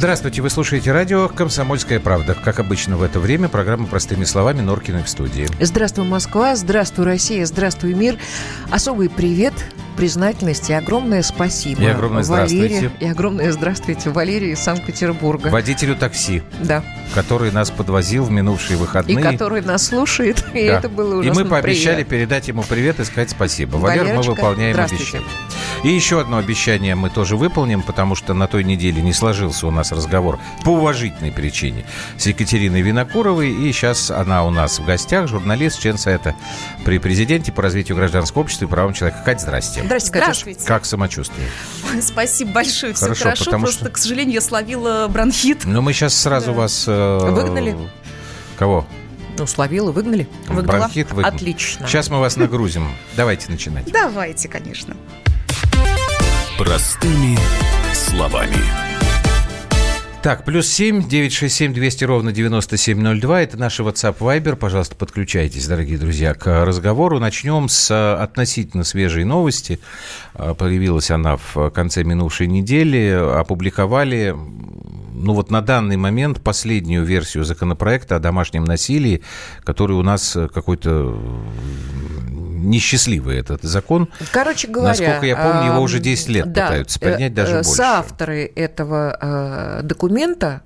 Здравствуйте, вы слушаете радио «Комсомольская правда». Как обычно в это время программа «Простыми словами» Норкиной в студии. Здравствуй, Москва, здравствуй, Россия, здравствуй, мир. Особый привет признательность и огромное спасибо. И огромное здравствуйте. Валерия, и огромное здравствуйте Валерии из Санкт-Петербурга. Водителю такси. Да. Который нас подвозил в минувшие выходные. И который нас слушает. Да. И это было ужасно И мы пообещали приятно. передать ему привет и сказать спасибо. Валер, мы выполняем обещание. И еще одно обещание мы тоже выполним, потому что на той неделе не сложился у нас разговор по уважительной причине с Екатериной Винокуровой. И сейчас она у нас в гостях, журналист, член Совета при президенте по развитию гражданского общества и правам человека. Кать, здрасте. Здравствуйте, Здравствуйте. Как самочувствие? Спасибо большое, все хорошо, хорошо просто, что... к сожалению, я словила бронхит. Ну, мы сейчас сразу да. вас... Э, Выгнали? Кого? Ну, словила, выгнали. Выгнала? Бронхит выгнал. Отлично. Сейчас мы вас нагрузим. Давайте начинать. Давайте, конечно. Простыми словами. Так, плюс семь девять шесть семь двести ровно девяносто семь ноль два. Это наш WhatsApp Viber. Пожалуйста, подключайтесь, дорогие друзья, к разговору. Начнем с э, относительно свежей новости. Э, появилась она в конце минувшей недели. Опубликовали ну вот на данный момент последнюю версию законопроекта о домашнем насилии, который у нас какой-то несчастливый этот закон. Короче говоря... Насколько я помню, его уже 10 лет да, пытаются поднять, даже э, больше. Соавторы этого э, документа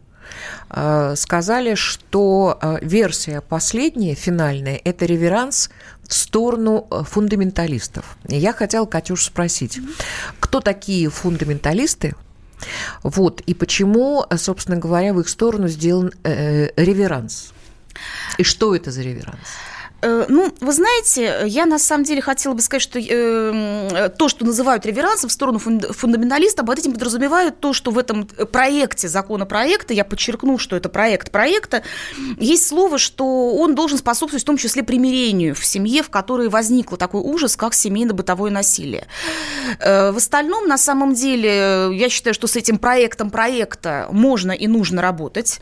э, сказали, что э, версия последняя, финальная, это реверанс в сторону э, фундаменталистов. Я хотела, Катюш, спросить, кто такие фундаменталисты, вот, и почему, собственно говоря, в их сторону сделан э, реверанс? И что это за реверанс? Э, ну, вы знаете, я на самом деле хотела бы сказать, что э, то, что называют реверансом в сторону фундаменталистов, под этим подразумевают то, что в этом проекте законопроекта, я подчеркну, что это проект проекта, есть слово, что он должен способствовать в том числе примирению в семье, в которой возникло такой ужас, как семейно-бытовое насилие. Э, в остальном, на самом деле, я считаю, что с этим проектом проекта можно и нужно работать.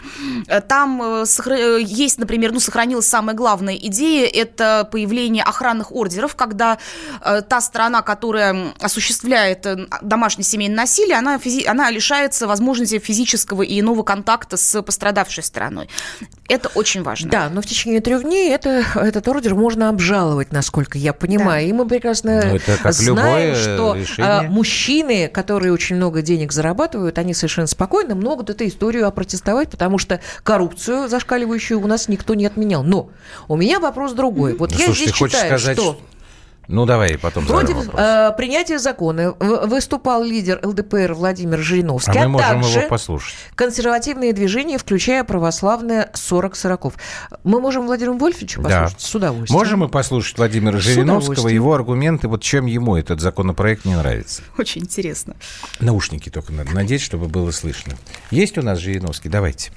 Э, там э, есть, например, ну, сохранилась самая главная идея это появление охранных ордеров, когда э, та страна, которая осуществляет э, домашнее семейное насилие, она, физи- она лишается возможности физического и иного контакта с пострадавшей стороной. Это очень важно. Да, но в течение трех дней это, этот ордер можно обжаловать, насколько я понимаю. Да. И мы прекрасно ну, знаем, что решение. мужчины, которые очень много денег зарабатывают, они совершенно спокойно могут эту историю опротестовать, потому что коррупцию зашкаливающую у нас никто не отменял. Но у меня вопрос другой. Вот ну, я слушай, здесь считаю, сказать, что... Ну, давай потом Против э, принятия закона выступал лидер ЛДПР Владимир Жириновский, а, мы а также его послушать. консервативные движения, включая православное 40 сороков. Мы можем Владимира Вольфовича послушать да. с удовольствием. Можем мы послушать Владимира Жириновского, его аргументы, вот чем ему этот законопроект не нравится? Очень интересно. Наушники только надо надеть, чтобы было слышно. Есть у нас Жириновский? Давайте.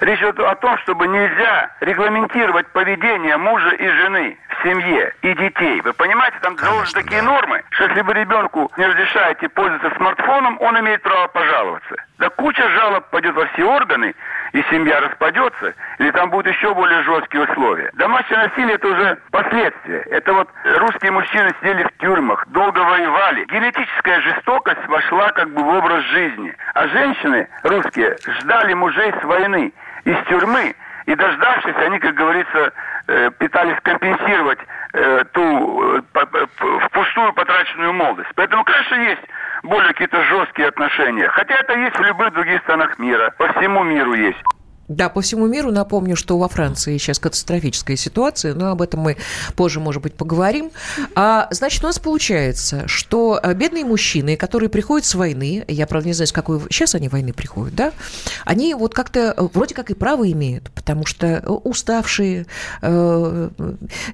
Речь идет о том, чтобы нельзя регламентировать поведение мужа и жены в семье и детей. Вы понимаете, там заложены такие да. нормы, что если вы ребенку не разрешаете пользоваться смартфоном, он имеет право пожаловаться. Да куча жалоб пойдет во все органы, и семья распадется, или там будут еще более жесткие условия. Домашнее насилие это уже последствия. Это вот русские мужчины сидели в тюрьмах, долго воевали. Генетическая жестокость вошла как бы в образ жизни. А женщины русские ждали мужей с войны из тюрьмы, и дождавшись, они, как говорится, э, пытались компенсировать э, ту э, впустую потраченную молодость. Поэтому, конечно, есть более какие-то жесткие отношения. Хотя это есть в любых других странах мира. По всему миру есть. Да, по всему миру. Напомню, что во Франции сейчас катастрофическая ситуация, но об этом мы позже, может быть, поговорим. А, значит, у нас получается, что э, бедные мужчины, которые приходят с войны, я, правда, не знаю, с какой сейчас они войны приходят, да, они вот как-то э, вроде как и право имеют, потому что э, уставшие, э,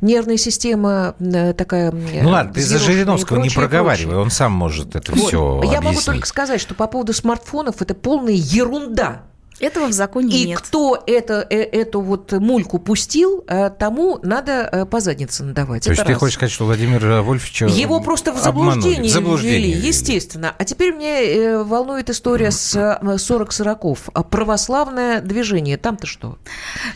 нервная система такая... Ну ладно, ты за Жириновского не проговаривай, он сам может это вот. все Я объяснить. могу только сказать, что по поводу смартфонов это полная ерунда Этого в законе И нет. кто это, э, эту вот мульку пустил, э, тому надо э, по заднице надавать. То есть Это ты раз. хочешь сказать, что Владимир Вольфовича Его просто в заблуждение, в заблуждение ввели, ввели. естественно. А теперь меня э, волнует история с э, 40 сороков. А Православное движение, там-то что?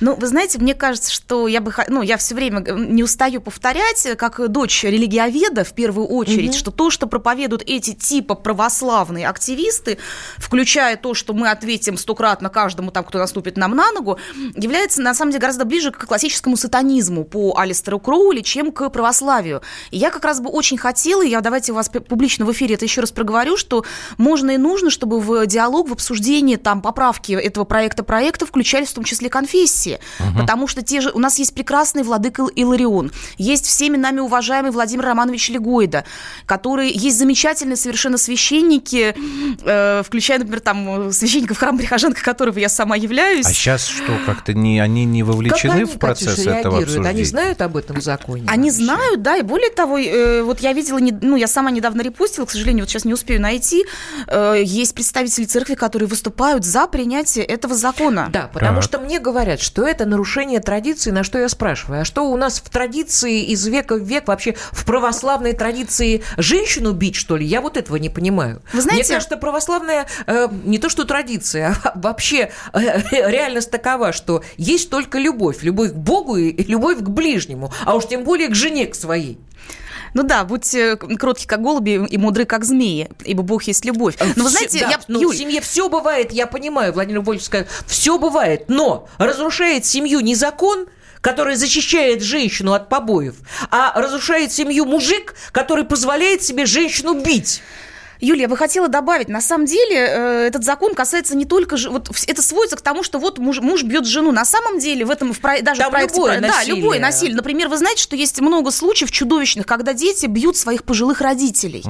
Ну, вы знаете, мне кажется, что я бы, ну, я все время не устаю повторять, э, как дочь религиоведа в первую очередь, что то, что проповедуют эти типа православные активисты, включая то, что мы ответим стократно каждому там, кто наступит нам на ногу, является на самом деле гораздо ближе к классическому сатанизму по Алистеру Кроули, чем к православию. И я как раз бы очень хотела, я давайте у вас публично в эфире это еще раз проговорю, что можно и нужно, чтобы в диалог, в обсуждении там поправки этого проекта проекта включались в том числе конфессии. Потому что те же, у нас есть прекрасный владыка Иларион, есть всеми нами уважаемый Владимир Романович Легойда, который, есть замечательные совершенно священники, э, включая, например, там священников храма Прихожанка, которого я сама являюсь. А сейчас что, как-то не, они не Как вовлечены они, в процесс Катюша, этого реагируют? обсуждения? Они знают об этом законе? Они вообще? знают, да, и более того, э, вот я видела, не- ну, я сама недавно репостила, к сожалению, вот сейчас не успею найти, э, есть представители церкви, которые выступают за принятие этого закона. Да, потому Так. что мне говорят, что это нарушение традиции, на что я спрашиваю, а что у нас в традиции из века в век вообще в православной традиции женщину бить, что ли? Я вот этого не понимаю. Вы знаете- Мне кажется, православная э, не то что традиция, а вообще э, реальность такова, что есть только любовь. Любовь к Богу и любовь к ближнему, а уж тем более к жене к своей. Ну да, будьте кротки, как голуби, и мудры, как змеи, ибо Бог есть любовь. Но вы знаете, да, я... ну, Юль, в семье все бывает, я понимаю, Владимир Вольфович сказал, все бывает, но разрушает семью не закон, который защищает женщину от побоев, а разрушает семью мужик, который позволяет себе женщину бить. Юлия, я бы хотела добавить, на самом деле э, этот закон касается не только, вот это сводится к тому, что вот муж, муж бьет жену. На самом деле в этом в про- даже Там в проекте любое про- да, насилие. любое насилие. Например, вы знаете, что есть много случаев чудовищных, когда дети бьют своих пожилых родителей,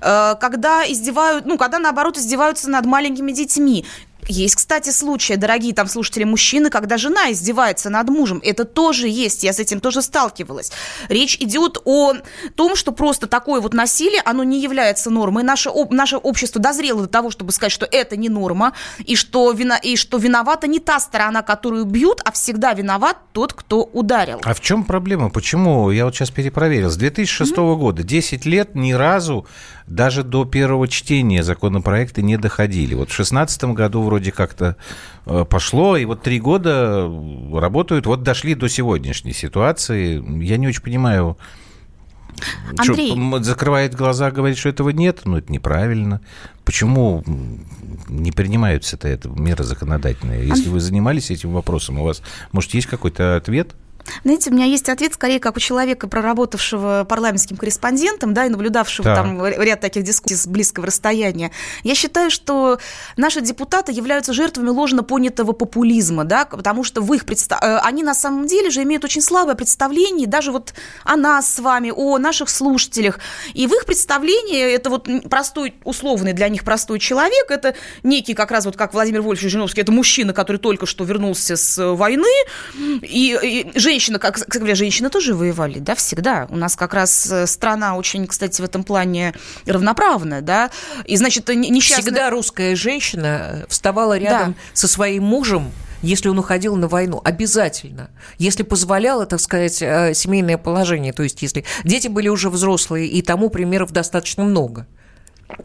Э, когда издевают, ну, когда наоборот издеваются над маленькими детьми. Есть, кстати, случаи, дорогие там слушатели, мужчины, когда жена издевается над мужем. Это тоже есть, я с этим тоже сталкивалась. Речь идет о том, что просто такое вот насилие, оно не является нормой. Наше, об- наше общество дозрело до того, чтобы сказать, что это не норма, и что, вина, и что виновата не та сторона, которую бьют, а всегда виноват тот, кто ударил. А в чем проблема? Почему? Я вот сейчас перепроверил. С 2006 года 10 лет ни разу даже до первого чтения законопроекта не доходили. Вот в 2016 году вроде как-то э, пошло, и вот три года работают, вот дошли до сегодняшней ситуации. Я не очень понимаю, Андрей. что, закрывает глаза, говорит, что этого нет, ну это неправильно. Почему не принимаются-то это меры законодательные? Если вы занимались этим вопросом, у вас, может, есть какой-то ответ? Знаете, у меня есть ответ скорее как у человека, проработавшего парламентским корреспондентом, да, и наблюдавшего Так. там ряд таких дискуссий с близкого расстояния. Я считаю, что наши депутаты являются жертвами ложно понятого популизма, да, потому что в их предста- э, они на самом деле же имеют очень слабое представление даже вот о нас с вами, о наших слушателях. И в их представлении это вот простой, условный для них простой человек, это некий как раз вот как Владимир Вольфович Жириновский, это мужчина, который только что вернулся с войны, и, и женщина, как, как говоря, женщины тоже воевали, да, всегда. У нас как раз э, страна очень, кстати, в этом плане равноправная, да, и, значит, не- несчастная... Всегда русская женщина э, вставала рядом Да. со своим мужем, если он уходил на войну, обязательно. Если позволяло, так сказать, э, семейное положение, то есть если дети были уже взрослые, и тому примеров достаточно много.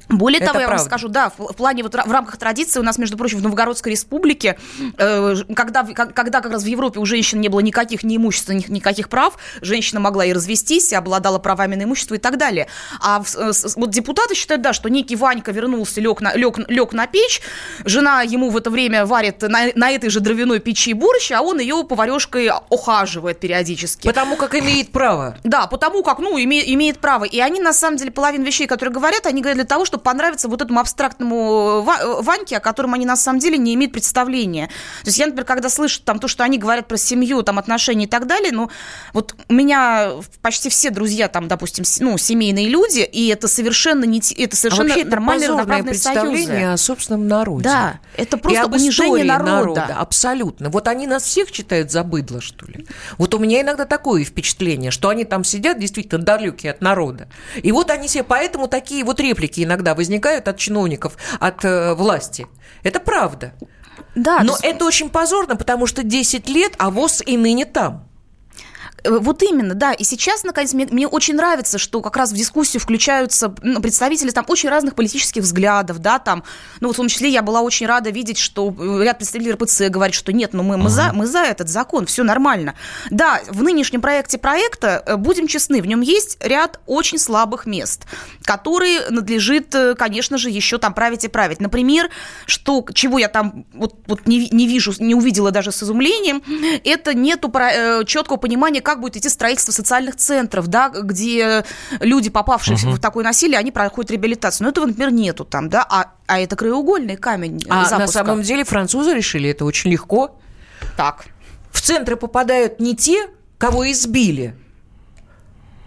Более Это того, я вам скажу, да, в в плане вот в рамках традиции у нас, между прочим, в Новгородской республике, э, когда, как- когда как раз в Европе у женщин не было никаких ни имущества, ни, никаких прав, женщина могла и развестись, и обладала правами на имущество и так далее. А в- с- с- вот депутаты считают, да, что некий Ванька вернулся, лег на, лег, лег на печь, жена ему в это время варит на, на этой же дровяной печи борщ, а он ее поварешкой ухаживает периодически. Потому как имеет право. Да, потому как, ну, име- имеет право. И они, на самом деле, половину вещей, которые говорят, они говорят для того, чтобы понравиться вот этому абстрактному Ва- э, Ваньке, о котором они, на самом деле, не имеют представления. То есть я, например, когда слышу там то, что они говорят про семью, там, отношения и так далее, ну, вот у меня почти все друзья там, допустим, ну, семейные люди, и это совершенно не... Это А совершенно вообще это нормальные равноправные представление союзы. о собственном народе. Да, это И просто об унижение истории народа. Абсолютно. Вот они нас всех считают за быдло, что ли. Вот у меня иногда такое впечатление, что они там сидят действительно далекие от народа. И вот они себе, поэтому такие вот реплики иногда возникают от чиновников, от э, власти. Это правда. Да. Но это очень позорно, потому что 10 лет, а ВОЗ и ныне там. Э, вот именно, да. И сейчас, наконец, мне, мне очень нравится, что как раз в дискуссию включаются представители там очень разных политических взглядов, да, там, ну, вот в том числе я была очень рада видеть, что э, ряд представителей РПЦ говорит, что нет, ну, мы, мы, uh-huh. за, мы за этот закон, все нормально. Да, в нынешнем проекте проекта, э, будем честны, в нем есть ряд очень слабых мест, которые надлежит, конечно же, еще там править и править. Например, что, чего я там вот, вот не, не вижу, не увидела даже с изумлением, это нету четкого понимания, как будет идти строительство социальных центров, да, где люди, попавшие угу. в такое насилие, они проходят реабилитацию. Но этого, например, нету там, да, а, а это краеугольный камень А запуска. на самом деле французы решили это очень легко. Так. В центры попадают не те, кого избили,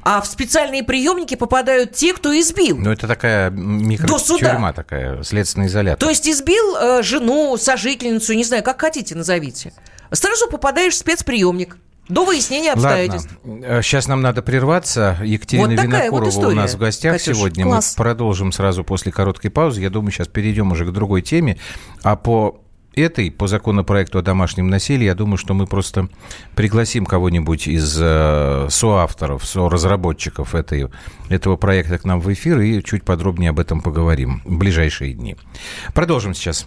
а в специальные приемники попадают те, кто избил. Ну, это такая микротюрьма такая, следственный изолятор. То есть избил э, жену, сожительницу, не знаю, как хотите назовите. Сразу попадаешь в спецприемник. До выяснения обстоятельств. Ладно. Сейчас нам надо прерваться. Екатерина вот Винокурова вот у нас в гостях Катюш, сегодня. Класс. Мы продолжим сразу после короткой паузы. Я думаю, сейчас перейдем уже к другой теме. А по этой, по законопроекту о домашнем насилии, я думаю, что мы просто пригласим кого-нибудь из э, соавторов, соразработчиков этой, этого проекта к нам в эфир и чуть подробнее об этом поговорим в ближайшие дни. Продолжим сейчас.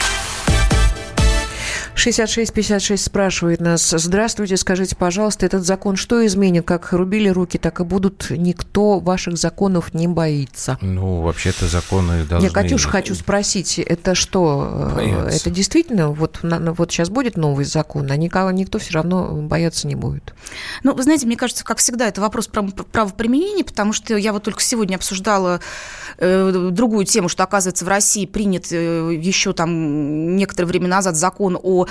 6656 спрашивает нас. Здравствуйте, скажите, пожалуйста, этот закон что изменит? Как рубили руки, так и будут. Никто ваших законов не боится. Ну, вообще-то законы должны... Я, Катюш, хочу спросить, это что? Э, бояться. Это действительно, вот, вот сейчас будет новый закон, а никого, никто все равно бояться не будет? Ну, вы знаете, мне кажется, как всегда, это вопрос правоприменения, потому что я вот только сегодня обсуждала э, другую тему, что, оказывается, в России принят э, еще там некоторое время назад закон о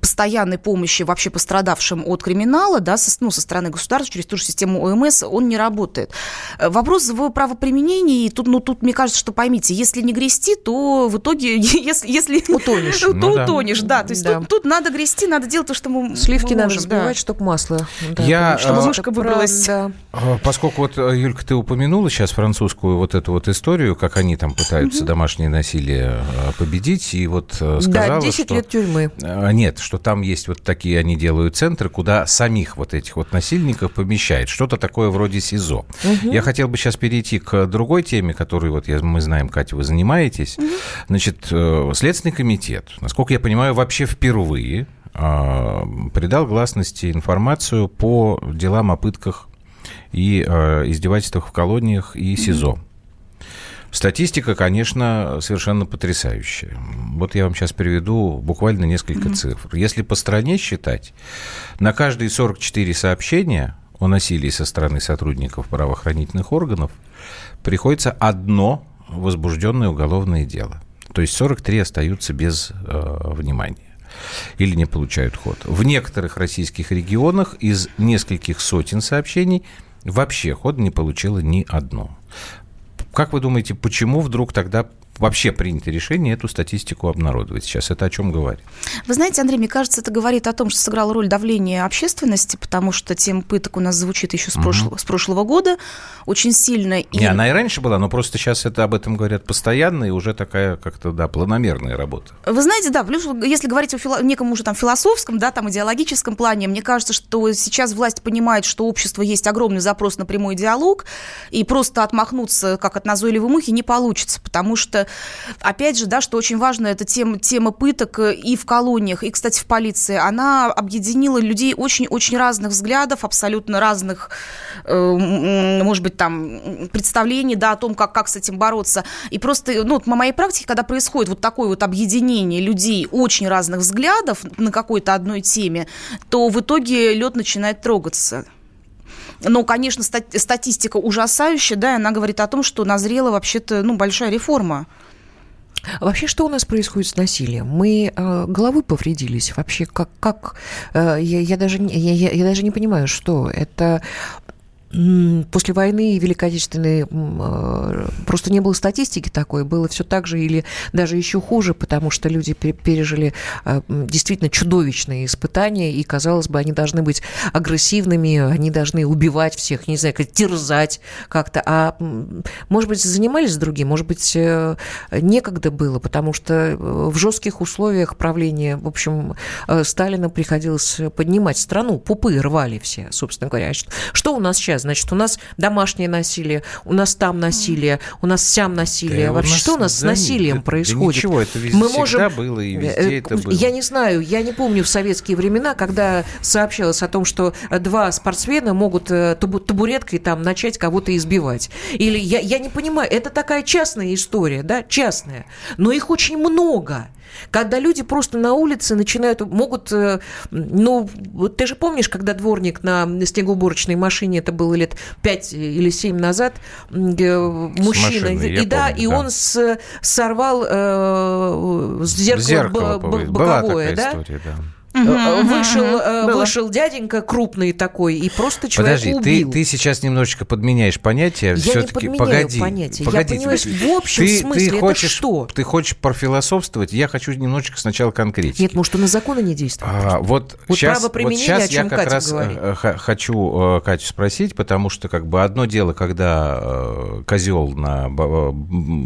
постоянной помощи вообще пострадавшим от криминала, да, со, ну, со стороны государства через ту же систему ОМС, он не работает. Э, вопрос в правоприменении, тут, ну, тут мне кажется, что поймите, если не грести, то в итоге, если... если утонешь. то ну, утонешь, да. То есть да. Тут, тут надо грести, надо делать то, что мы Сливки мы можем, надо сбивать, да. чтобы масло. Да, Я, чтобы а, мышка выбралась. Да. А, поскольку вот, э, Юлька, ты упомянула сейчас французскую вот эту вот историю, как они там пытаются угу. домашнее насилие э, победить, и вот сказала, Да, 10 что... лет тюрьмы. А, нет, что там есть вот такие, они делают центры, куда самих вот этих вот насильников помещают. Что-то такое вроде СИЗО. Угу. Я хотел бы сейчас перейти к другой теме, которую вот я, мы знаем, Катя, вы занимаетесь. Угу. Значит, э, Следственный комитет, насколько я понимаю, вообще впервые а, придал гласности информацию по делам о пытках и э, издевательствах в колониях и СИЗО. Статистика, конечно, совершенно потрясающая. Вот я вам сейчас приведу буквально несколько mm-hmm. цифр. Если по стране считать, на каждые 44 сообщения о насилии со стороны сотрудников правоохранительных органов приходится одно возбужденное уголовное дело. То есть 43 остаются без э, внимания или не получают ход. В некоторых российских регионах из нескольких сотен сообщений вообще ход не получило ни одно. Как вы думаете, почему вдруг тогда вообще принято решение эту статистику обнародовать сейчас. Это о чем говорит? Вы знаете, Андрей, мне кажется, это говорит о том, что сыграла роль давления общественности, потому что тема пыток у нас звучит еще с, прошлого, угу. с прошлого года очень сильно. И... Не, она и раньше была, но просто сейчас это об этом говорят постоянно, и уже такая как-то, да, планомерная работа. Вы знаете, да, если говорить о фило... неком уже там философском, да, там идеологическом плане, мне кажется, что сейчас власть понимает, что общество есть огромный запрос на прямой диалог, и просто отмахнуться, как от назойливой мухи, не получится, потому что, опять же, да, что очень важно, это тема, тема пыток и в колониях, и, кстати, в полиции. Она объединила людей очень-очень разных взглядов, абсолютно разных, э, может быть, там, представлений, да, о том, как, как с этим бороться. И просто, ну, вот на моей практике, когда происходит вот такое вот объединение людей очень разных взглядов на какой-то одной теме, то в итоге лед начинает трогаться. Но, конечно, статистика ужасающая, да, и она говорит о том, что назрела вообще-то ну, большая реформа. Вообще, что у нас происходит с насилием? Мы э, головы повредились. Вообще, как, как э, я, я, даже, я, я, я даже не понимаю, что это После войны Великой Отечественной э, просто не было статистики такой, было все так же или даже еще хуже, потому что люди пережили э, действительно чудовищные испытания, и, казалось бы, они должны быть агрессивными, они должны убивать всех, не знаю, как терзать как-то. А, может быть, занимались другим, может быть, э, некогда было, потому что в жестких условиях правления, в общем, Сталина приходилось поднимать страну, пупы рвали все, собственно говоря. Что у нас сейчас? Значит, у нас домашнее насилие, у нас там насилие, у нас сям насилие. Да, Вообще, нас, что у нас да, с насилием да, происходит? Да ничего, это везде Мы можем... было, и везде э, это было. Я не знаю, я не помню в советские времена, когда сообщалось о том, что два спортсмена могут э, табуреткой там начать кого-то избивать. Или я, я не понимаю, это такая частная история, да, частная, но их очень много. Когда люди просто на улице начинают, могут, э, ну, ты же помнишь, когда дворник на снегоуборочной машине, это было лет 5 или 7 назад, э, мужчина, машины, и, да, помню, и да. он с, сорвал э, зеркало, зеркало боковое, да? История, да. Угу, вышел, угу, вышел дяденька крупный такой и просто человека Подожди, убил. Ты, ты сейчас немножечко подменяешь понятие. Я все-таки, не погоди, понятие. Погоди, я понимаю, в общем ты, смысле ты хочешь, это что? Ты хочешь профилософствовать, я хочу немножечко сначала конкретики. Нет, может, на законы не действует. А, вот, вот сейчас, вот сейчас я как Катя раз говорит. хочу Катю спросить, потому что как бы одно дело, когда козел на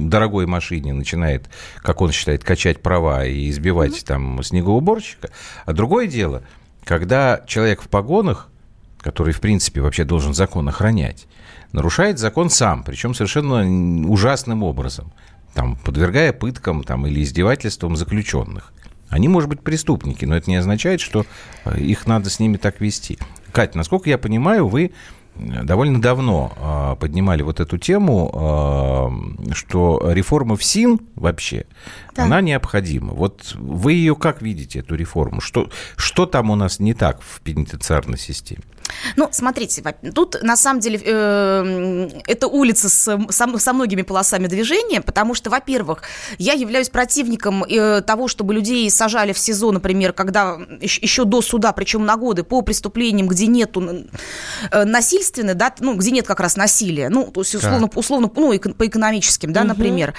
дорогой машине начинает, как он считает, качать права и избивать mm-hmm. там снегоуборщика, а Другое дело, когда человек в погонах, который, в принципе, вообще должен закон охранять, нарушает закон сам, причем совершенно ужасным образом, там, подвергая пыткам там, или издевательствам заключенных. Они, может быть, преступники, но это не означает, что э, их надо с ними так вести. Катя, насколько я понимаю, вы довольно давно а, поднимали вот эту тему, а, что реформа в СИН вообще, да. она необходима. Вот вы ее как видите, эту реформу? Что, что там у нас не так в пенитенциарной системе? Ну, смотрите, тут на самом деле э, это улица с, со, со многими полосами движения, потому что, во-первых, я являюсь противником э, того, чтобы людей сажали в СИЗО, например, когда еще до суда, причем на годы, по преступлениям, где нету э, насильственной, да, ну, где нет как раз насилия, ну, то есть условно, да. условно ну, по экономическим, да, угу. например.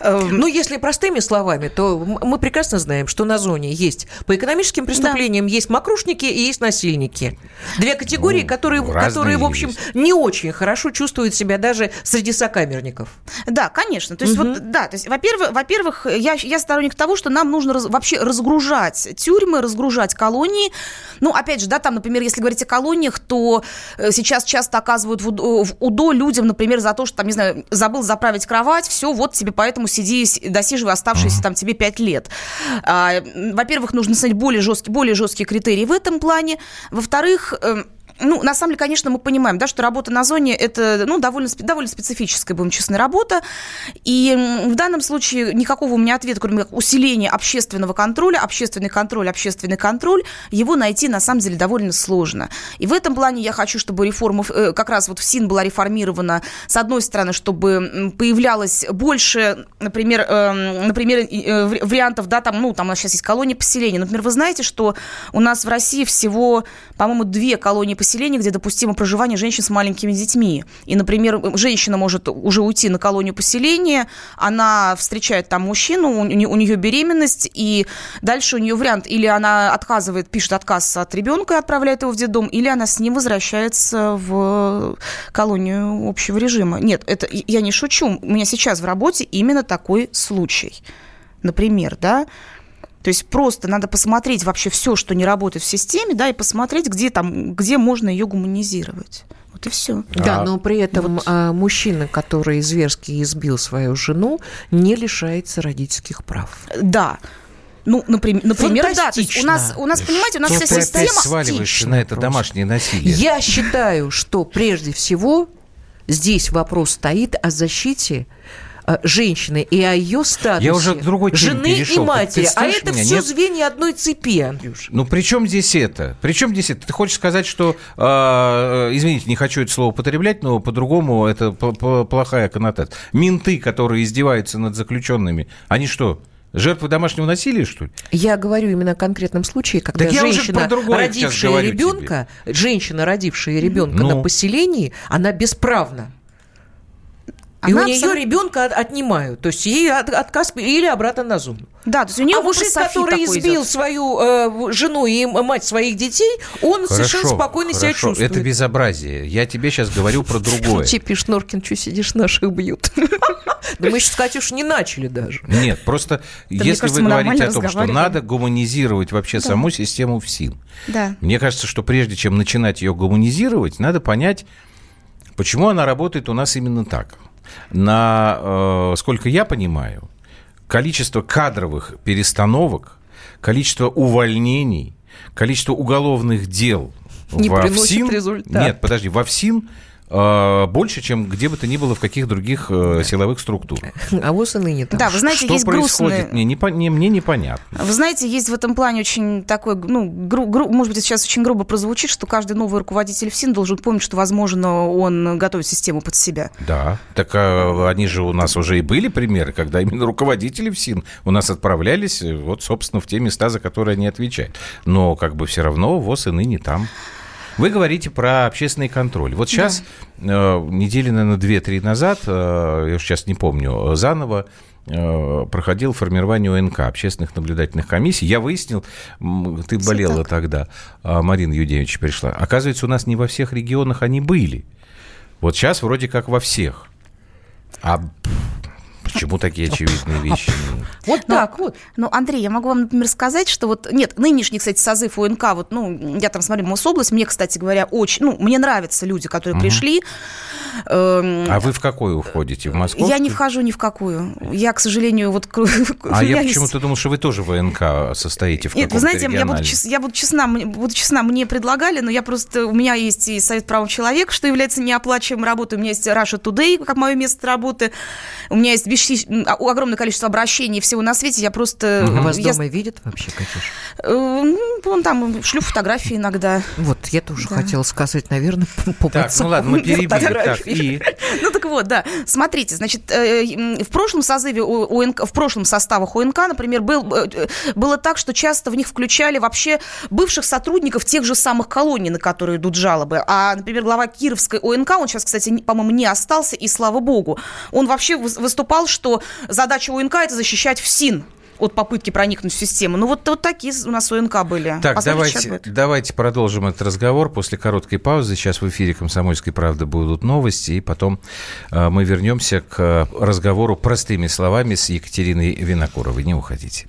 Эм, ну, если простыми словами, то мы прекрасно знаем, что на зоне есть по экономическим преступлениям да. есть мокрушники и есть насильники. Две категории, ну, которые, которые в общем, есть. не очень хорошо чувствуют себя даже среди сокамерников. Да, конечно. То есть, угу. вот, да, то есть, во-первых, во-первых, я, я сторонник того, что нам нужно раз, вообще разгружать тюрьмы, разгружать колонии. Ну, опять же, да, там, например, если говорить о колониях, то э, сейчас часто оказывают в УДО людям, например, за то, что, там, не знаю, забыл заправить кровать, все, вот тебе поэтому сиди, досиживай оставшиеся uh-huh. там тебе 5 лет. А, во-первых, нужно снять более жесткие, более жесткие критерии в этом плане. Во-вторых, эм, ну, на самом деле, конечно, мы понимаем, да, что работа на зоне – это, ну, довольно, довольно специфическая, будем честны, работа. И в данном случае никакого у меня ответа, кроме как усиления общественного контроля, общественный контроль, общественный контроль, его найти, на самом деле, довольно сложно. И в этом плане я хочу, чтобы реформа, э, как раз вот в СИН была реформирована, с одной стороны, чтобы появлялось больше, например, эм, например э, вариантов, да, там, ну, там у нас сейчас есть колонии поселения. Например, вы знаете, что у нас в России всего, по-моему, две колонии поселения поселений, где допустимо проживание женщин с маленькими детьми. И, например, женщина может уже уйти на колонию поселения, она встречает там мужчину, у, нее беременность, и дальше у нее вариант, или она отказывает, пишет отказ от ребенка и отправляет его в детдом, или она с ним возвращается в колонию общего режима. Нет, это я не шучу. У меня сейчас в работе именно такой случай. Например, да, то есть просто надо посмотреть вообще все, что не работает в системе, да, и посмотреть, где там, где можно ее гуманизировать. Вот и все. Да, а, но при этом вот. а, мужчина, который зверски избил свою жену, не лишается родительских прав. Да. Ну, например, например да. То есть у нас, у нас, понимаете, у нас вся система... Ты сваливаешься на это домашнее насилие. Я считаю, что прежде всего здесь вопрос стоит о защите женщины и о ее статусе Я уже к другой жены перешел. и матери. А это меня? все Нет? звенья одной цепи, Андрюш. Ну, при чем здесь это? При чем здесь это? Ты хочешь сказать, что, э, э извините, не хочу это слово употреблять, но по-другому это плохая коннотация. Менты, которые издеваются над заключенными, они что, Жертвы домашнего насилия, что ли? Я говорю именно о конкретном случае, когда женщина, родившая ребенка, тебе. женщина, родившая ребенка ну. на поселении, она бесправна. И Она у нее абсолютно... ребенка отнимают. То есть ей от, отказ или обратно на зону. Да, то есть у нее а мужик, который избил идет. свою э, жену и мать своих детей, он хорошо, совершенно спокойно хорошо. себя чувствует. Это безобразие. Я тебе сейчас говорю про другое. Че пишет Норкин, что сидишь, наших бьют. Да мы еще с Катюш не начали даже. Нет, просто если вы говорите о том, что надо гуманизировать вообще саму систему ФСИН. Да. Мне кажется, что прежде чем начинать ее гуманизировать, надо понять, почему она работает у нас именно так на, э, сколько я понимаю, количество кадровых перестановок, количество увольнений, количество уголовных дел не во ФСИН, результат. Нет, подожди, во ФСИН больше, чем где бы то ни было в каких других э, силовых структурах. А вот и ныне там. Да, вы знаете, Что есть происходит, грустные... мне, не, не, мне непонятно. Вы знаете, есть в этом плане очень такой, ну, гру, гру, может быть, сейчас очень грубо прозвучит, что каждый новый руководитель ФСИН должен помнить, что, возможно, он готовит систему под себя. Да, так а, они же у нас уже и были примеры, когда именно руководители ФСИН у нас отправлялись, вот, собственно, в те места, за которые они отвечают. Но как бы все равно ВОЗ и ныне там. Вы говорите про общественный контроль. Вот сейчас, да. э, недели, наверное, две-три назад, э, я сейчас не помню, заново э, проходил формирование ОНК, общественных наблюдательных комиссий. Я выяснил, ты болела так. тогда, а Марина Юдевич пришла. Оказывается, у нас не во всех регионах они были. Вот сейчас вроде как во всех. А Почему такие очевидные вещи? Вот ну, так вот. Ну, Андрей, я могу вам, например, сказать, что вот, нет, нынешний, кстати, созыв УНК, вот, ну, я там смотрю Мособласть, мне, кстати говоря, очень, ну, мне нравятся люди, которые пришли. Эм, а вы в какую входите? В Москву? Я не вхожу ни в какую. Я, к сожалению, вот... А я почему-то думал, что вы тоже в УНК состоите в Нет, вы знаете, я буду, я буду честна, буду честна, мне предлагали, но я просто, у меня есть и Совет правом человека, что является неоплачиваемой работой, у меня есть Russia Today, как мое место работы, у меня есть а, огромное количество обращений всего на свете, я просто... Угу. Вас я... дома видят вообще, Катюш? Э, вон там шлю фотографии иногда. Вот, я тоже да. хотела сказать, наверное, по Так, ну ладно, мы перебили. Так, и... Ну так вот, да. Смотрите, значит, э, в прошлом созыве ОНК, в прошлом составах ОНК, например, был, э, было так, что часто в них включали вообще бывших сотрудников тех же самых колоний, на которые идут жалобы. А, например, глава Кировской ОНК, он сейчас, кстати, по-моему, не остался, и слава богу, он вообще выступал, что задача ОНК – это защищать ФСИН от попытки проникнуть в систему. Ну, вот, вот такие у нас ОНК были. Так, давайте, давайте продолжим этот разговор после короткой паузы. Сейчас в эфире «Комсомольской правды» будут новости, и потом э, мы вернемся к разговору простыми словами с Екатериной Винокуровой. Не уходите.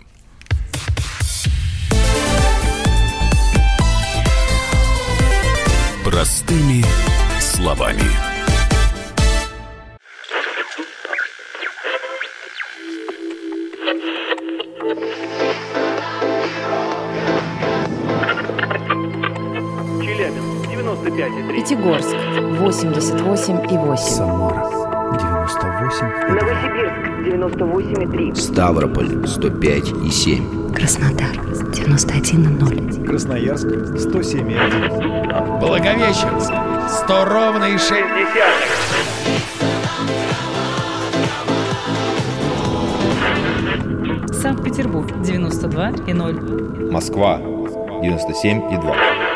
Простыми словами. Пятигорск 88,8. Самара 98. Новосибирск 98,3. Ставрополь 105,7. Краснодар 91,0. Красноярск 107,1. Благовещенск 100 ровно и 6 Санкт-Петербург 92,0. Москва 97,2.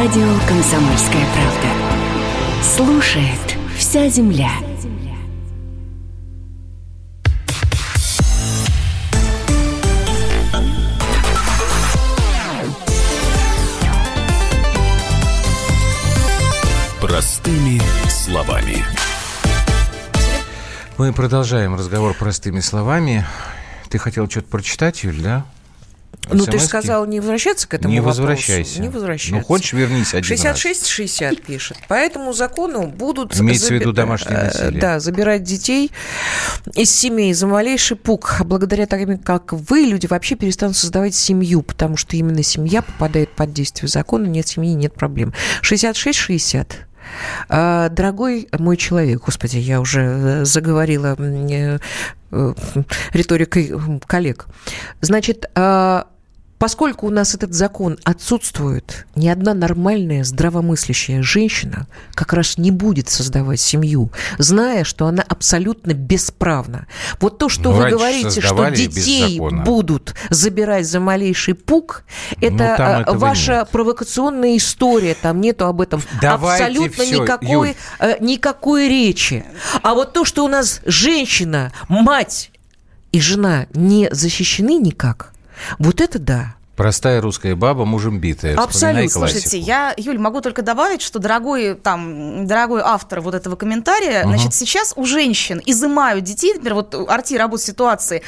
Радио «Комсомольская правда». Слушает вся земля. Простыми словами. Мы продолжаем разговор простыми словами. Ты хотел что-то прочитать, Юль, да? Ну, ты же сказал не возвращаться к этому Не вопросу. возвращайся. Не возвращайся. Ну, хочешь, вернись один 66-60 пишет. По этому закону будут... Имеется в виду домашнее э, насилие. Да, забирать детей из семей за малейший пук. Благодаря таким, как вы, люди вообще перестанут создавать семью, потому что именно семья попадает под действие закона. Нет семьи, нет проблем. 66-60. А, Дорогой мой человек, господи, я уже э, заговорила э, э, риторикой коллег. Значит, а, Поскольку у нас этот закон отсутствует, ни одна нормальная, здравомыслящая женщина как раз не будет создавать семью, зная, что она абсолютно бесправна. Вот то, что Ну, вы говорите, что детей будут забирать за малейший пук, это, Ну, а, этого ваша нет. провокационная история, там нету об этом Давайте абсолютно всё, никакой, Юль. э, никакой речи. А вот то, что у нас женщина, мать и жена не защищены никак, вот это да. Простая русская баба, мужем битая. Абсолютно. Слушайте, я, Юль, могу только добавить, что дорогой, там, дорогой автор вот этого комментария, Ага. значит, сейчас у женщин изымают детей, например, вот Арти работает ситуации,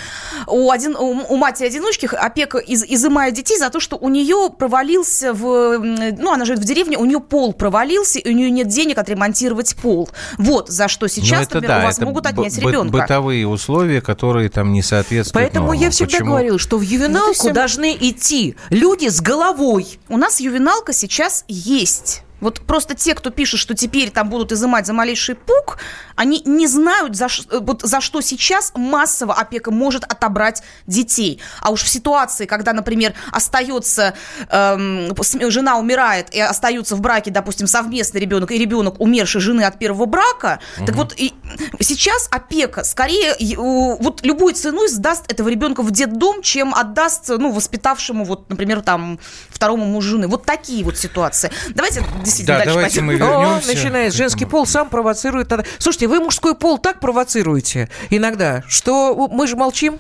у, один, у, у матери-одиночки опека из, изымает детей за то, что у нее провалился в, ну, она живет в деревне, у нее пол провалился, и у нее нет денег отремонтировать пол. Вот за что Ну, сейчас, это например, да, у вас это могут отнять б- ребенка. Бытовые условия, которые там не соответствуют Поэтому нормам. я всегда Почему? говорила, что в ювеналку всё. должны идти люди с головой. У нас ювеналка сейчас есть. Вот просто те, кто пишет, что теперь там будут изымать за малейший пук, они не знают, за, вот, за что сейчас массово опека может отобрать детей. А уж в ситуации, когда, например, остается, эм, жена умирает, и остаются в браке, допустим, совместный ребенок и ребенок умершей жены от первого брака, так вот и сейчас опека скорее вот любой ценой сдаст этого ребенка в детдом, чем отдаст, ну, воспитавшему, вот, например, там, второму мужу жены. Вот такие вот ситуации. Давайте действительно Да, дальше давайте пойдем. мы О, вернемся. начинает. к Женский пол сам провоцирует. Слушайте, вы мужской пол так провоцируете иногда, что мы же молчим.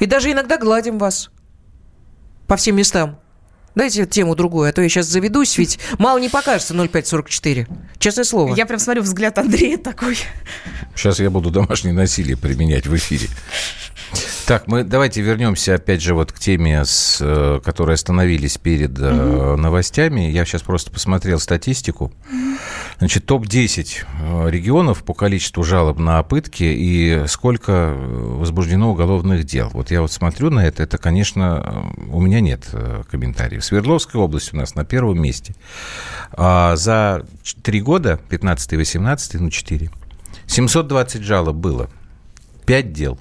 И даже иногда гладим вас по всем местам. Дайте тему другую, а то я сейчас заведусь, ведь мало не покажется 0544. Честное слово. Я прям смотрю, взгляд Андрея такой. Сейчас я буду домашнее насилие применять в эфире. Так, мы давайте вернемся опять же вот к теме, с, э, которые остановились перед э, новостями. Я сейчас просто посмотрел статистику. Значит, топ-10 э, регионов по количеству жалоб на пытки и сколько возбуждено уголовных дел. Вот я вот смотрю на это, это, конечно, у меня нет комментариев. Свердловская область у нас на первом месте. А за три года, 15 и 18, ну 4, 720 жалоб было, 5 дел.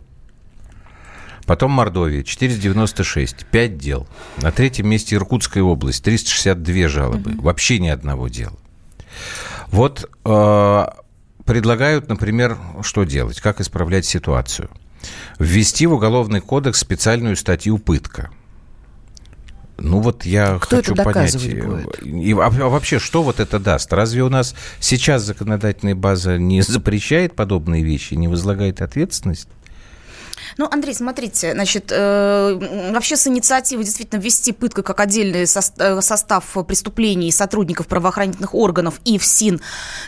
Потом Мордовия, 496, 5 дел. На третьем месте Иркутская область, 362 жалобы. Вообще ни одного дела. Вот э, предлагают, например, что делать, как исправлять ситуацию. Ввести в Уголовный кодекс специальную статью «пытка». Ну вот я Кто хочу это понять. э, будет? И, а, а вообще, что вот это даст? Разве у нас сейчас законодательная база не запрещает подобные вещи, не возлагает ответственность? Ну, Андрей, смотрите, значит, э, вообще с инициативой действительно ввести пытку как отдельный э, состав преступлений сотрудников правоохранительных органов и ФСИН.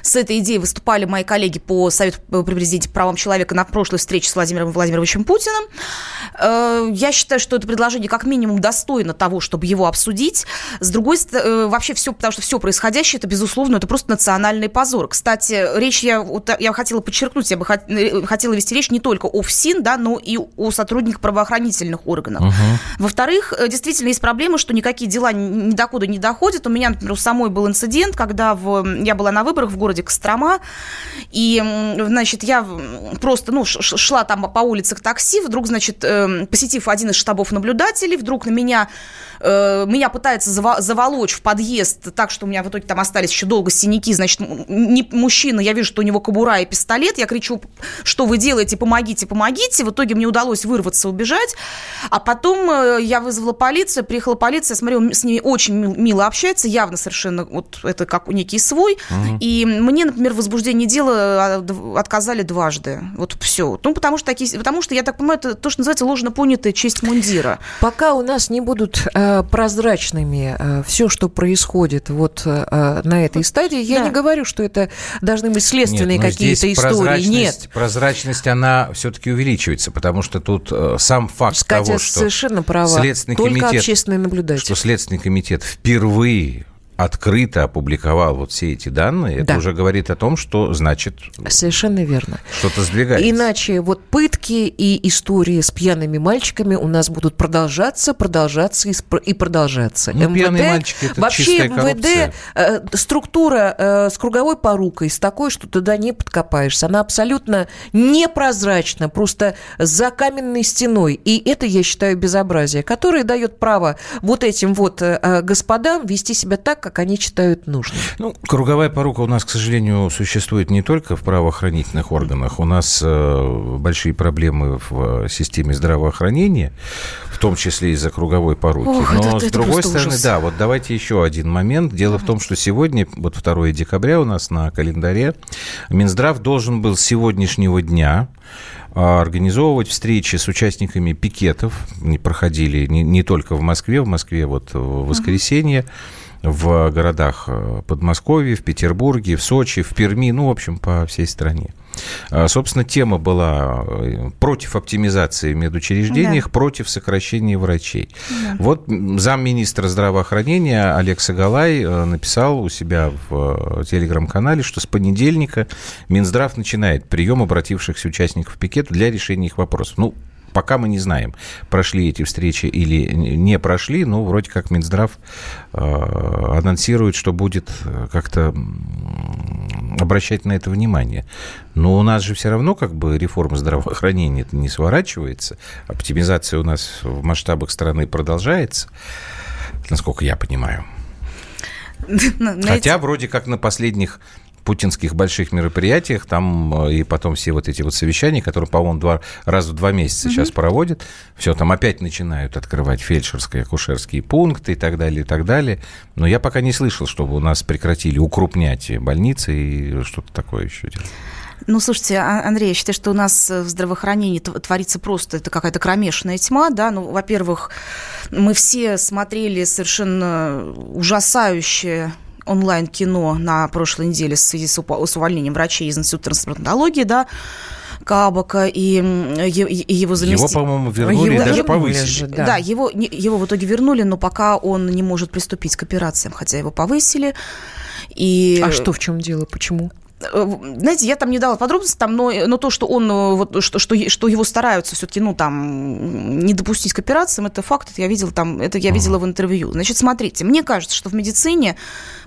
С этой идеей выступали мои коллеги по Совету по президенте правам человека на прошлой встрече с Владимиром Владимировичем Путиным. Э, я считаю, что это предложение как минимум достойно того, чтобы его обсудить. С другой стороны, вообще все, потому что все происходящее, это, безусловно, это просто национальный позор. Кстати, речь я, я хотела подчеркнуть, я бы хот- хотела вести речь не только о ФСИН, да, но и у сотрудников правоохранительных органов. Мгм. Во-вторых, э, действительно есть проблема, что никакие дела ни до куда не доходят. У меня, например, у самой был инцидент, когда в, я была на выборах в городе Кострома, и, значит, я просто, ну, шла там по улице к такси, вдруг, значит, эм, посетив один из штабов наблюдателей, вдруг на меня, э, меня пытается заволочь в подъезд так, что у меня в итоге там остались еще долго синяки, значит, не мужчина, я вижу, что у него кобура и пистолет, я кричу, что вы делаете, помогите, помогите, в итоге мне удалось вырваться, убежать, а потом э, я вызвала полицию, приехала полиция, смотрю, с ними очень мил- мило общается, явно совершенно, вот это как некий свой, Мгм. и мне, например, в возбуждении дела а, отказали дважды, вот все, ну, потому что такие, потому что, я так понимаю, это то, что называется ложно понятая честь мундира. Пока у нас не будут э, прозрачными все, что происходит вот э, на этой стадии, я Да. не говорю, что это должны быть следственные какие-то истории. прозрачность- Нет. Прозрачность, она все-таки увеличивается, потому потому что тут э, сам факт Катя того, что совершенно права. Следственный Только комитет, общественный наблюдатель. что Следственный комитет впервые открыто опубликовал вот все эти данные, Да. это уже говорит о том, что значит Совершенно верно. что-то сдвигается. Иначе вот пытки и истории с пьяными мальчиками у нас будут продолжаться, продолжаться и, продолжаться. Ну, пьяные мальчики – это вообще МВД э, структура э, с круговой порукой, с такой, что туда не подкопаешься. Она абсолютно непрозрачна, просто за каменной стеной. И это, я считаю, безобразие, которое дает право вот этим вот э, э, господам вести себя так, как они считают нужным. Ну, круговая порука у нас, к сожалению, существует не только в правоохранительных органах. У нас э, большие проблемы в э, системе здравоохранения, в том числе из-за круговой поруки. Ох, Но, это- с это другой стороны, ужас. да, вот давайте еще один момент. Дело в том, что сегодня, вот 2 декабря у нас на календаре, Минздрав должен был с сегодняшнего дня а, организовывать встречи с участниками пикетов. Они проходили не, не только в Москве, в Москве вот в воскресенье, в городах э, Подмосковья, в Петербурге, в Сочи, в Перми, ну, в общем, по всей стране. А, Собственно, тема была э, против оптимизации в медучреждениях, Да. против сокращения врачей. Да. Вот замминистра здравоохранения Олег Сагалай э, написал у себя в телеграм-канале, что с понедельника Минздрав начинает прием обратившихся участников пикета для решения их вопросов. Ну, Пока мы не знаем, прошли эти встречи или не прошли, но вроде как Минздрав э, анонсирует, что будет э, как-то обращать на это внимание. Но у нас же все равно как бы реформа здравоохранения это не сворачивается. Оптимизация у нас в масштабах страны продолжается, насколько я понимаю. Знаете, Хотя вроде как на последних путинских больших мероприятиях, там э, и потом все вот эти вот совещания, которые, по-моему, два, раз в два месяца сейчас проводят, все, там опять начинают открывать фельдшерские, акушерские пункты и так далее, и так далее. Но я пока не слышал, чтобы у нас прекратили укрупнять больницы и что-то такое еще делать. Ну, слушайте, А- Андрей, я считаю, что у нас в здравоохранении тв- творится просто это какая-то кромешная тьма, да. Ну, во-первых, мы все смотрели совершенно ужасающее онлайн-кино на прошлой неделе в связи с, увольнением врачей из Института трансплантологии, да, Кабака и, и его заместитель. Его, по-моему, вернули и Его даже вернули повысили. же, Да, Да. его, не- его в итоге вернули, но пока он не может приступить к операциям, хотя его повысили. И... А что в чем дело? Почему? Э, знаете, я там не дала подробностей, там, но, но то, что он, э, вот, что, что, что его стараются все-таки, ну, там, не допустить к операциям, это факт, это я видела там, это я видела в интервью. Значит, смотрите, мне кажется, что в медицине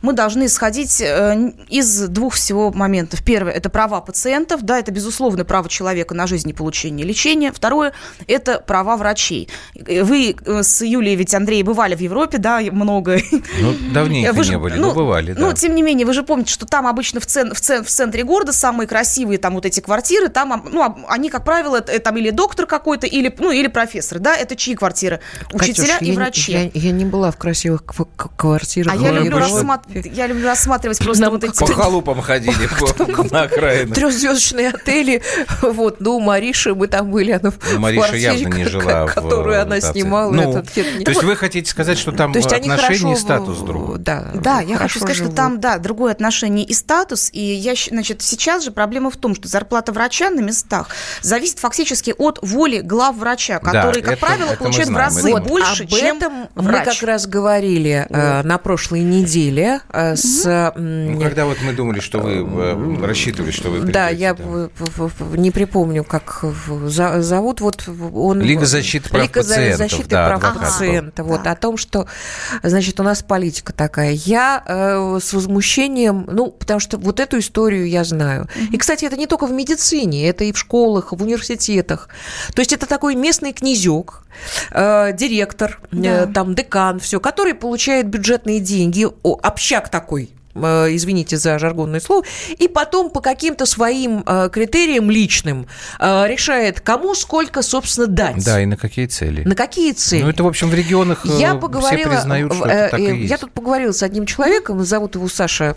мы должны исходить э, из двух всего моментов. Первое – это права пациентов, да, это, безусловно, право человека на жизнь и получение лечения. Второе – это права врачей. Вы с Юлией ведь, Андрей, бывали в Европе, да, много. Ну, давненько Вы же- не были, ну, но бывали, да. Ну, тем не менее, вы же помните, что там обычно в, цен- в, цен- в центре города самые красивые там вот эти квартиры, там, ну, они, как правило, это, там или доктор какой-то, или, ну, или профессор, да, это чьи квартиры? Учителя Катюш, и я, врачи. Я, я не была в красивых квартирах. а я люблю, рассмат- я люблю рассматривать просто Нам вот эти... По халупам ходили на окраинах. Трехзвездочные отели, вот, ну, у Мариши мы там были, она в Ну, Мариша квартире, явно не ка- жила в которую она снимала. Ну. То есть вы хотите сказать, что там отношения и статус другой? Да, Да, я хочу сказать, что там, да, другое отношение и статус. И я, щ- значит, сейчас же проблема в том, что зарплата врача на местах зависит фактически от воли глав врача, которые, как это- правило, это мы получают в разы Вот, больше, об чем этом мы врач. как раз говорили э, на прошлой неделе э, с... м, Ну, когда вот мы думали, что вы э, рассчитывали, что вы Да, придете, я в- в- в- не припомню, как в- за- зовут. Вот он... Лига защиты прав Лига пациентов, защиты да, прав адвокат пациента. Вот Да. о том, что, значит, у нас политика такая. Я э, с возмущением, ну, потому что вот эту историю я знаю. И, кстати, это не только в медицине, это и в школах, в университетах. То есть это такой местный князек, э, директор, э, Да. там декан, все, который получает бюджетные деньги, о, общак такой, э, извините за жаргонное слово, и потом по каким-то своим э, критериям личным э, решает, кому сколько, собственно, дать. Да, и на какие цели? На какие цели? Ну, это, в общем, в регионах э, Я все поговорила, признают, что э, это так и э, есть. я тут поговорила с одним человеком, зовут его Саша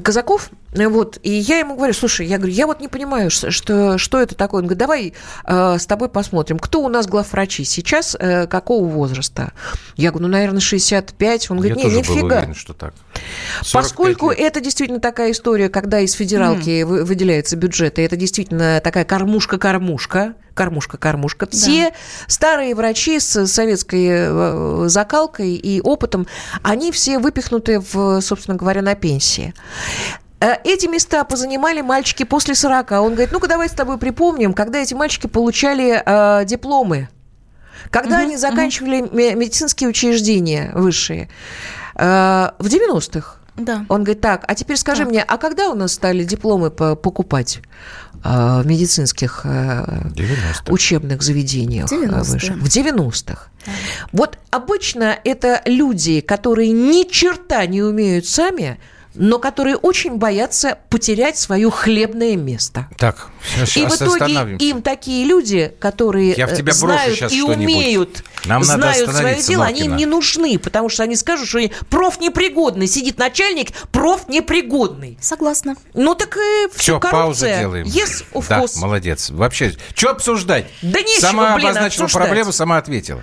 Казаков, Вот, и я ему говорю, слушай, я говорю, я вот не понимаю, что, что это такое. Он говорит, давай э, с тобой посмотрим, кто у нас главврачи сейчас, э, какого возраста. Я говорю, ну, наверное, 65. Он говорит, я не, тоже нифига. был уверен, что так. Поскольку лет. это действительно такая история, когда из федералки mm. выделяется бюджет, и это действительно такая кормушка-кормушка, кормушка-кормушка. Все да. старые врачи с советской э, закалкой и опытом, они все выпихнуты, в, собственно говоря, на пенсии. Э, эти места позанимали мальчики после 40. Он говорит, ну-ка давай с тобой припомним, когда эти мальчики получали э, дипломы, когда угу, они заканчивали угу. медицинские учреждения высшие. Э, в 90-х. Да. Он говорит, так, а теперь скажи так. мне, а когда у нас стали дипломы покупать э, в медицинских э, учебных заведениях? 90 высших? В 90-х. Да. Вот обычно это люди, которые ни черта не умеют сами, но которые очень боятся потерять свое хлебное место. Так, сейчас И в итоге им такие люди, которые Я в тебя знают и умеют, Нам знают свое дело, Нокина. они не нужны, потому что они скажут, что они профнепригодный. Сидит начальник профнепригодный. Согласна. Ну так и все, все паузу делаем. Yes, of да, course. молодец. Вообще, что обсуждать? Да нечего, Сама блин, обозначила обсуждать. проблему, сама ответила.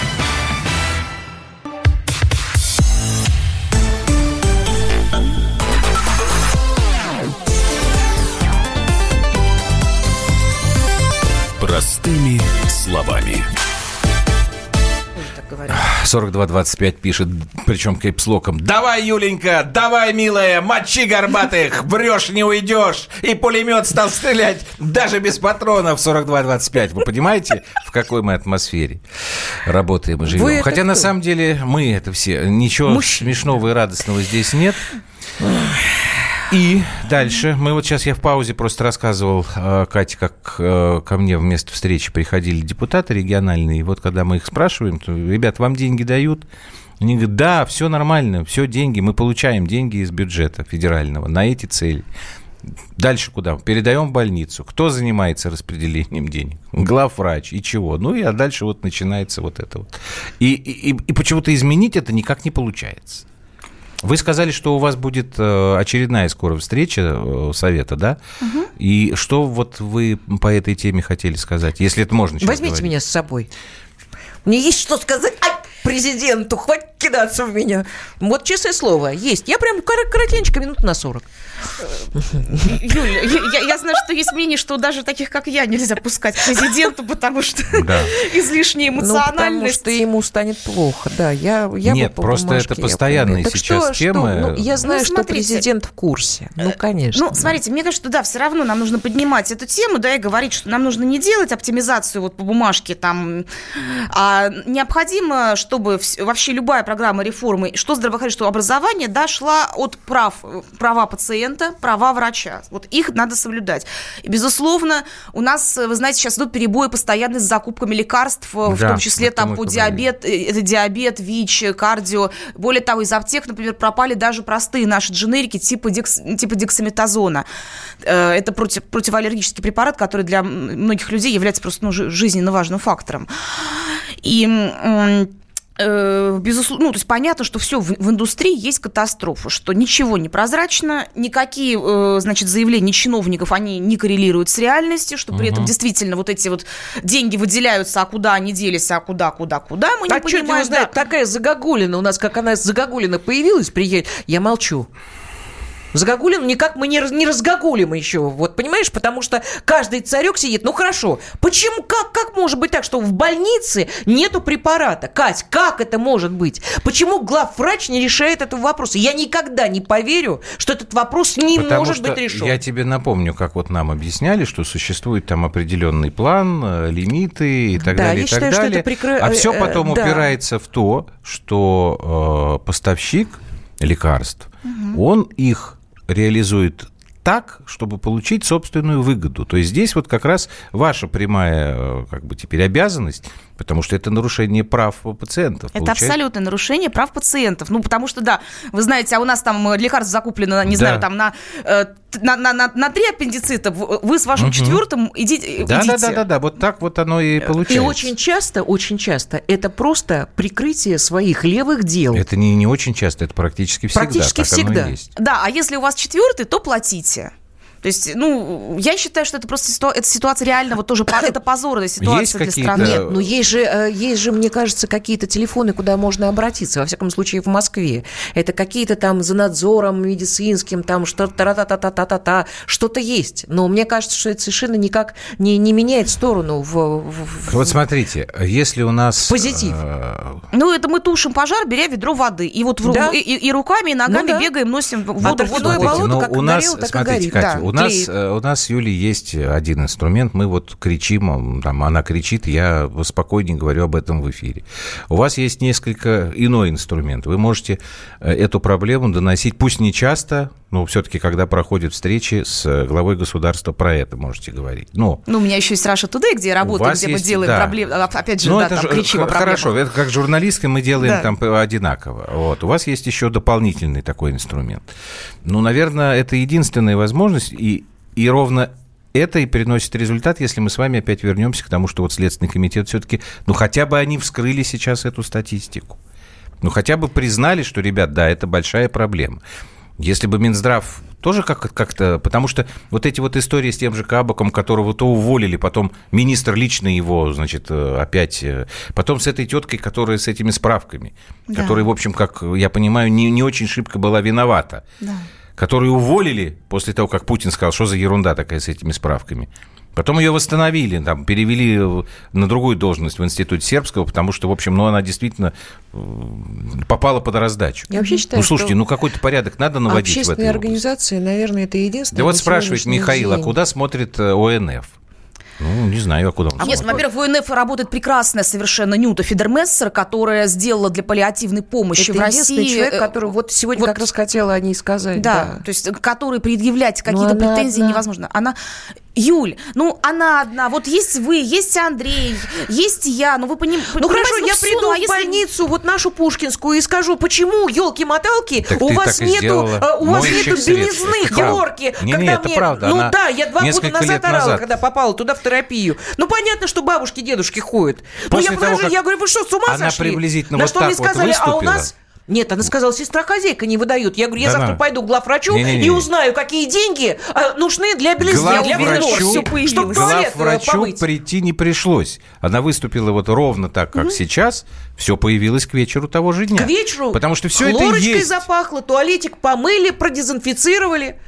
4225 пишет, причем кэпслоком. Давай, Юленька, давай, милая, мочи горбатых, врешь, не уйдешь. И пулемет стал стрелять даже без патронов 4225. Вы понимаете, в какой мы атмосфере работаем и живем? Вы Хотя на кто? самом деле мы это все. Ничего Мужчины. смешного и радостного здесь нет. И дальше. Мы вот сейчас, я в паузе просто рассказывал э, Кате, как э, ко мне вместо встречи приходили депутаты региональные. И вот когда мы их спрашиваем, то, ребят, вам деньги дают? Они говорят, да, все нормально, все деньги, мы получаем деньги из бюджета федерального на эти цели. Дальше куда? Передаем в больницу. Кто занимается распределением денег? Главврач. И чего? Ну, и а дальше вот начинается вот это вот. И, и, и почему-то изменить это никак не получается. Вы сказали, что у вас будет э, очередная скоро встреча э, совета, да? Угу. И что вот вы по этой теме хотели сказать, если это можно Возьмите говорить? меня с собой. Мне есть что сказать Ай, президенту, хватит кидаться в меня. Вот честное слово, есть. Я прям кор- коротенько, минут на 40. Юля, я, я знаю, что есть мнение, что даже таких, как я, нельзя пускать к президенту, потому что Да. излишняя Ну, потому эмоциональность. что ему станет плохо, да. Я, я Нет, бы по просто бумажке, это я постоянные помню. Так сейчас что, темы. Что? Ну, я знаю, Ну, что смотрите. президент в курсе. Ну, конечно. Ну, смотрите, мне кажется, что да, все равно нам нужно поднимать эту тему, да, и говорить, что нам нужно не делать оптимизацию вот по бумажке там, а необходимо, чтобы вообще любая программа реформы, что здравоохранение, что образование, да, шла от прав, э, права пациента, права врача. Вот их надо соблюдать. И, безусловно, у нас, э, вы знаете, сейчас идут перебои постоянно с закупками лекарств, э, в Да, том числе там по диабет, э, это диабет, ВИЧ, кардио. Более того, из аптек, например, пропали даже простые наши дженерики типа, декс, типа дексаметазона. Это против, противоаллергический препарат, который для многих людей является просто ну, жи- жизненно важным фактором. И безусловно, ну, то есть понятно, что все в, в индустрии есть катастрофа, что ничего не прозрачно, никакие, э, значит, заявления чиновников, они не коррелируют с реальностью, что при uh-huh. этом действительно вот эти вот деньги выделяются, а куда они делись, а куда, куда, куда, мы а не понимаем. Знает, да. такая загогулина у нас, как она загогулина появилась, приедет, я молчу. Загогулин никак мы не, не разгогулим еще. Вот понимаешь, потому что каждый царек сидит. Ну хорошо, почему, как, как может быть так, что в больнице нету препарата? Кать, как это может быть? Почему главврач не решает этого вопроса? Я никогда не поверю, что этот вопрос не потому может что быть решен. Я тебе напомню, как вот нам объясняли, что существует там определенный план, э, лимиты и так да, далее. Я и считаю, так что далее. это прикры... А все э, потом да. упирается в то, что э, поставщик лекарств, угу. он их реализует так, чтобы получить собственную выгоду. То есть здесь вот как раз ваша прямая, как бы теперь обязанность, потому что это нарушение прав пациентов. Это получается. абсолютное нарушение прав пациентов. Ну, потому что, да, вы знаете, а у нас там лекарств закуплено, не да. знаю, там на, на, на, на, на три аппендицита, вы с вашим угу. четвертым идите. Да, идите. да, да, да, да, вот так вот оно и получается. И очень часто, очень часто это просто прикрытие своих левых дел. Это не, не очень часто, это практически всегда. Практически всегда. Да, а если у вас четвертый, то платите. То есть, ну, я считаю, что это просто ситуа- эта ситуация реально вот тоже это позорная ситуация есть для страны. Нет, ну есть же, есть же, мне кажется, какие-то телефоны, куда можно обратиться, во всяком случае в Москве. Это какие-то там за надзором медицинским, там что-то та-та-та-та-та-та, что-то есть. Но мне кажется, что это совершенно никак не, не меняет сторону в, в Вот смотрите, если у нас... Позитив. Э, ну, это мы тушим пожар, беря ведро воды. И вот в, да? и, и, и руками, и ногами ну, да. бегаем, носим воду. Воду болото, как у нас, горел, так смотрите, и горит. Катя, да. у нас, у нас с Юлей есть один инструмент. Мы вот кричим, там, она кричит, я спокойнее говорю об этом в эфире. У вас есть несколько иной инструмент. Вы можете эту проблему доносить, пусть не часто, но все-таки, когда проходят встречи с главой государства, про это можете говорить. Но, ну, у меня еще есть Раша Today, где я работаю, где есть, мы делаем да. проблемы. Опять же, ну, да, это там ж, кричим о проблемах. Хорошо, это как журналистка мы делаем да. там одинаково. Вот. У вас есть еще дополнительный такой инструмент. Ну, наверное, это единственная возможность, и, и ровно это и приносит результат, если мы с вами опять вернемся к тому, что вот Следственный комитет все-таки, ну, хотя бы они вскрыли сейчас эту статистику. Ну, хотя бы признали, что, ребят, да, это большая проблема. Если бы Минздрав тоже как- как-то... Потому что вот эти вот истории с тем же Кабаком, которого то уволили, потом министр лично его, значит, опять... Потом с этой теткой, которая с этими справками, да. которая, в общем, как я понимаю, не, не очень шибко была виновата. Да которую уволили после того, как Путин сказал, что за ерунда такая с этими справками. Потом ее восстановили, там, перевели на другую должность в Институте Сербского, потому что, в общем, ну, она действительно попала под раздачу. Я вообще считаю, ну, слушайте, ну, какой-то порядок надо наводить в этой Общественные организации, наверное, это единственное. Да вот спрашивает Михаил, день. а куда смотрит ОНФ? Ну, не знаю, а куда он а Нет, во-первых, в ОНФ работает прекрасная совершенно Нюта Фидермессер, которая сделала для паллиативной помощи Это в России... человек, который вот сегодня вот, как раз хотела о ней сказать. Да, да. то есть который предъявлять какие-то претензии одна. невозможно. Она... Юль, ну она одна, вот есть вы, есть Андрей, есть я, ну вы поним... Ну хорошо, я приду ну, а в если... больницу, вот нашу Пушкинскую, и скажу, почему, елки-моталки, у вас нету, у вас нету белизны, Георгий, не, когда не, это мне... правда. Ну Она да, я два года назад орала, назад. когда попала туда в терапию. Ну понятно, что бабушки, дедушки ходят. После ну я того, подожди, я говорю, вы что, с ума она сошли? приблизительно На вот что так мне вот сказали, а у нас... Нет, она сказала, сестра-хозяйка не выдают. Я говорю, я Да завтра на. пойду к главврачу Не-не-не. и узнаю, какие деньги э, нужны для белизны, для Главврачу, винор, чтобы главврачу прийти не пришлось. Она выступила вот ровно так, как сейчас. Все появилось к вечеру того же дня. К вечеру Потому что все это есть. запахло, туалетик помыли, продезинфицировали.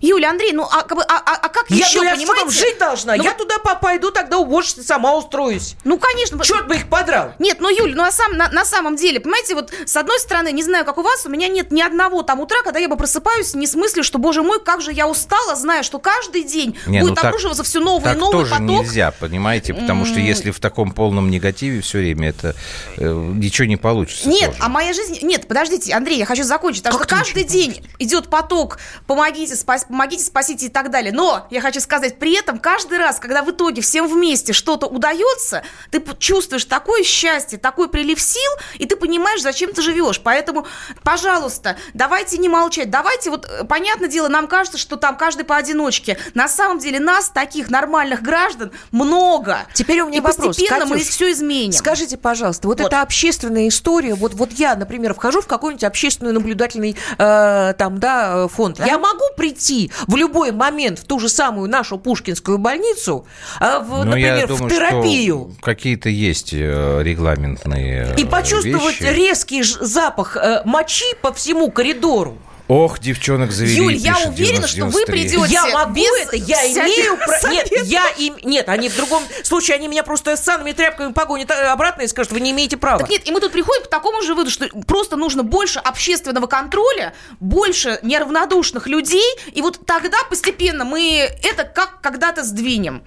Юля, Андрей, ну а, а, а, а как Я, еще, ну, я понимаете? там жить должна? Ну, я туда пойду, тогда уборщицей сама устроюсь. Ну, конечно. Черт бы их подрал. Нет, ну, Юль, ну, на, сам, на, на самом деле, понимаете, вот с одной стороны, не знаю, как у вас, у меня нет ни одного там утра, когда я бы просыпаюсь не с мыслью, что, боже мой, как же я устала, зная, что каждый день Не, будет ну, так- обрушиваться все новый Так и новый тоже поток. нельзя, понимаете? Потому что если в таком полном негативе все время, это э, ничего не получится. Нет, тоже. а моя жизнь... Нет, подождите, Андрей, я хочу закончить. Потому что каждый день идет поток «помогите, спас... помогите, спасите и так далее. Но я хочу сказать, при этом каждый раз, когда в итоге всем вместе что-то удается, ты чувствуешь такое счастье, такой прилив сил, и ты понимаешь, зачем ты живешь. Поэтому, пожалуйста, давайте не молчать. Давайте, вот, э, понятное дело, нам кажется, что там каждый поодиночке. На самом деле нас, таких нормальных граждан, много. Теперь у меня и вопрос. постепенно Катюш, мы все изменим. Скажите, пожалуйста, вот, вот эта общественная история, вот, вот я, например, вхожу в какой-нибудь общественный наблюдательный э, там, да, фонд. Я могу прийти в любой момент в ту же самую нашу Пушкинскую больницу, э, в, Ну, например, думаю, в терапию. какие-то есть э, регламентные И почувствовать вещи. резкий запах э, мочи по всему коридору. Ох, девчонок завели, Юль, я пишет уверена, что вы 93. придете Я могу без это, я имею право. Нет, я им. Нет, они в другом случае, они меня просто с санными тряпками погонят э, обратно и скажут, вы не имеете права. Так нет, и мы тут приходим к такому же выводу, что просто нужно больше общественного контроля, больше неравнодушных людей, и вот тогда постепенно мы это как когда-то сдвинем.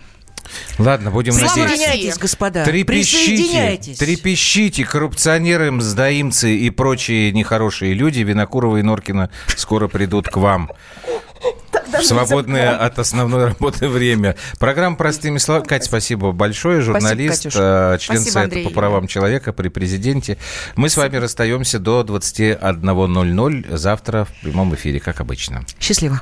Ладно, будем надеяться. Присоединяйтесь, господа. Трепещите, Присоединяйтесь. трепещите, коррупционеры, мздоимцы и прочие нехорошие люди, Винокурова и Норкина скоро придут к вам. В свободное от основной работы время. Программа «Простыми словами». Катя, спасибо большое. Журналист, Катюш. э, член Спасибо, Совета Андрей. по правам человека при президенте. Мы с вами расстаемся до 21.00 завтра в прямом эфире, как обычно. Счастливо.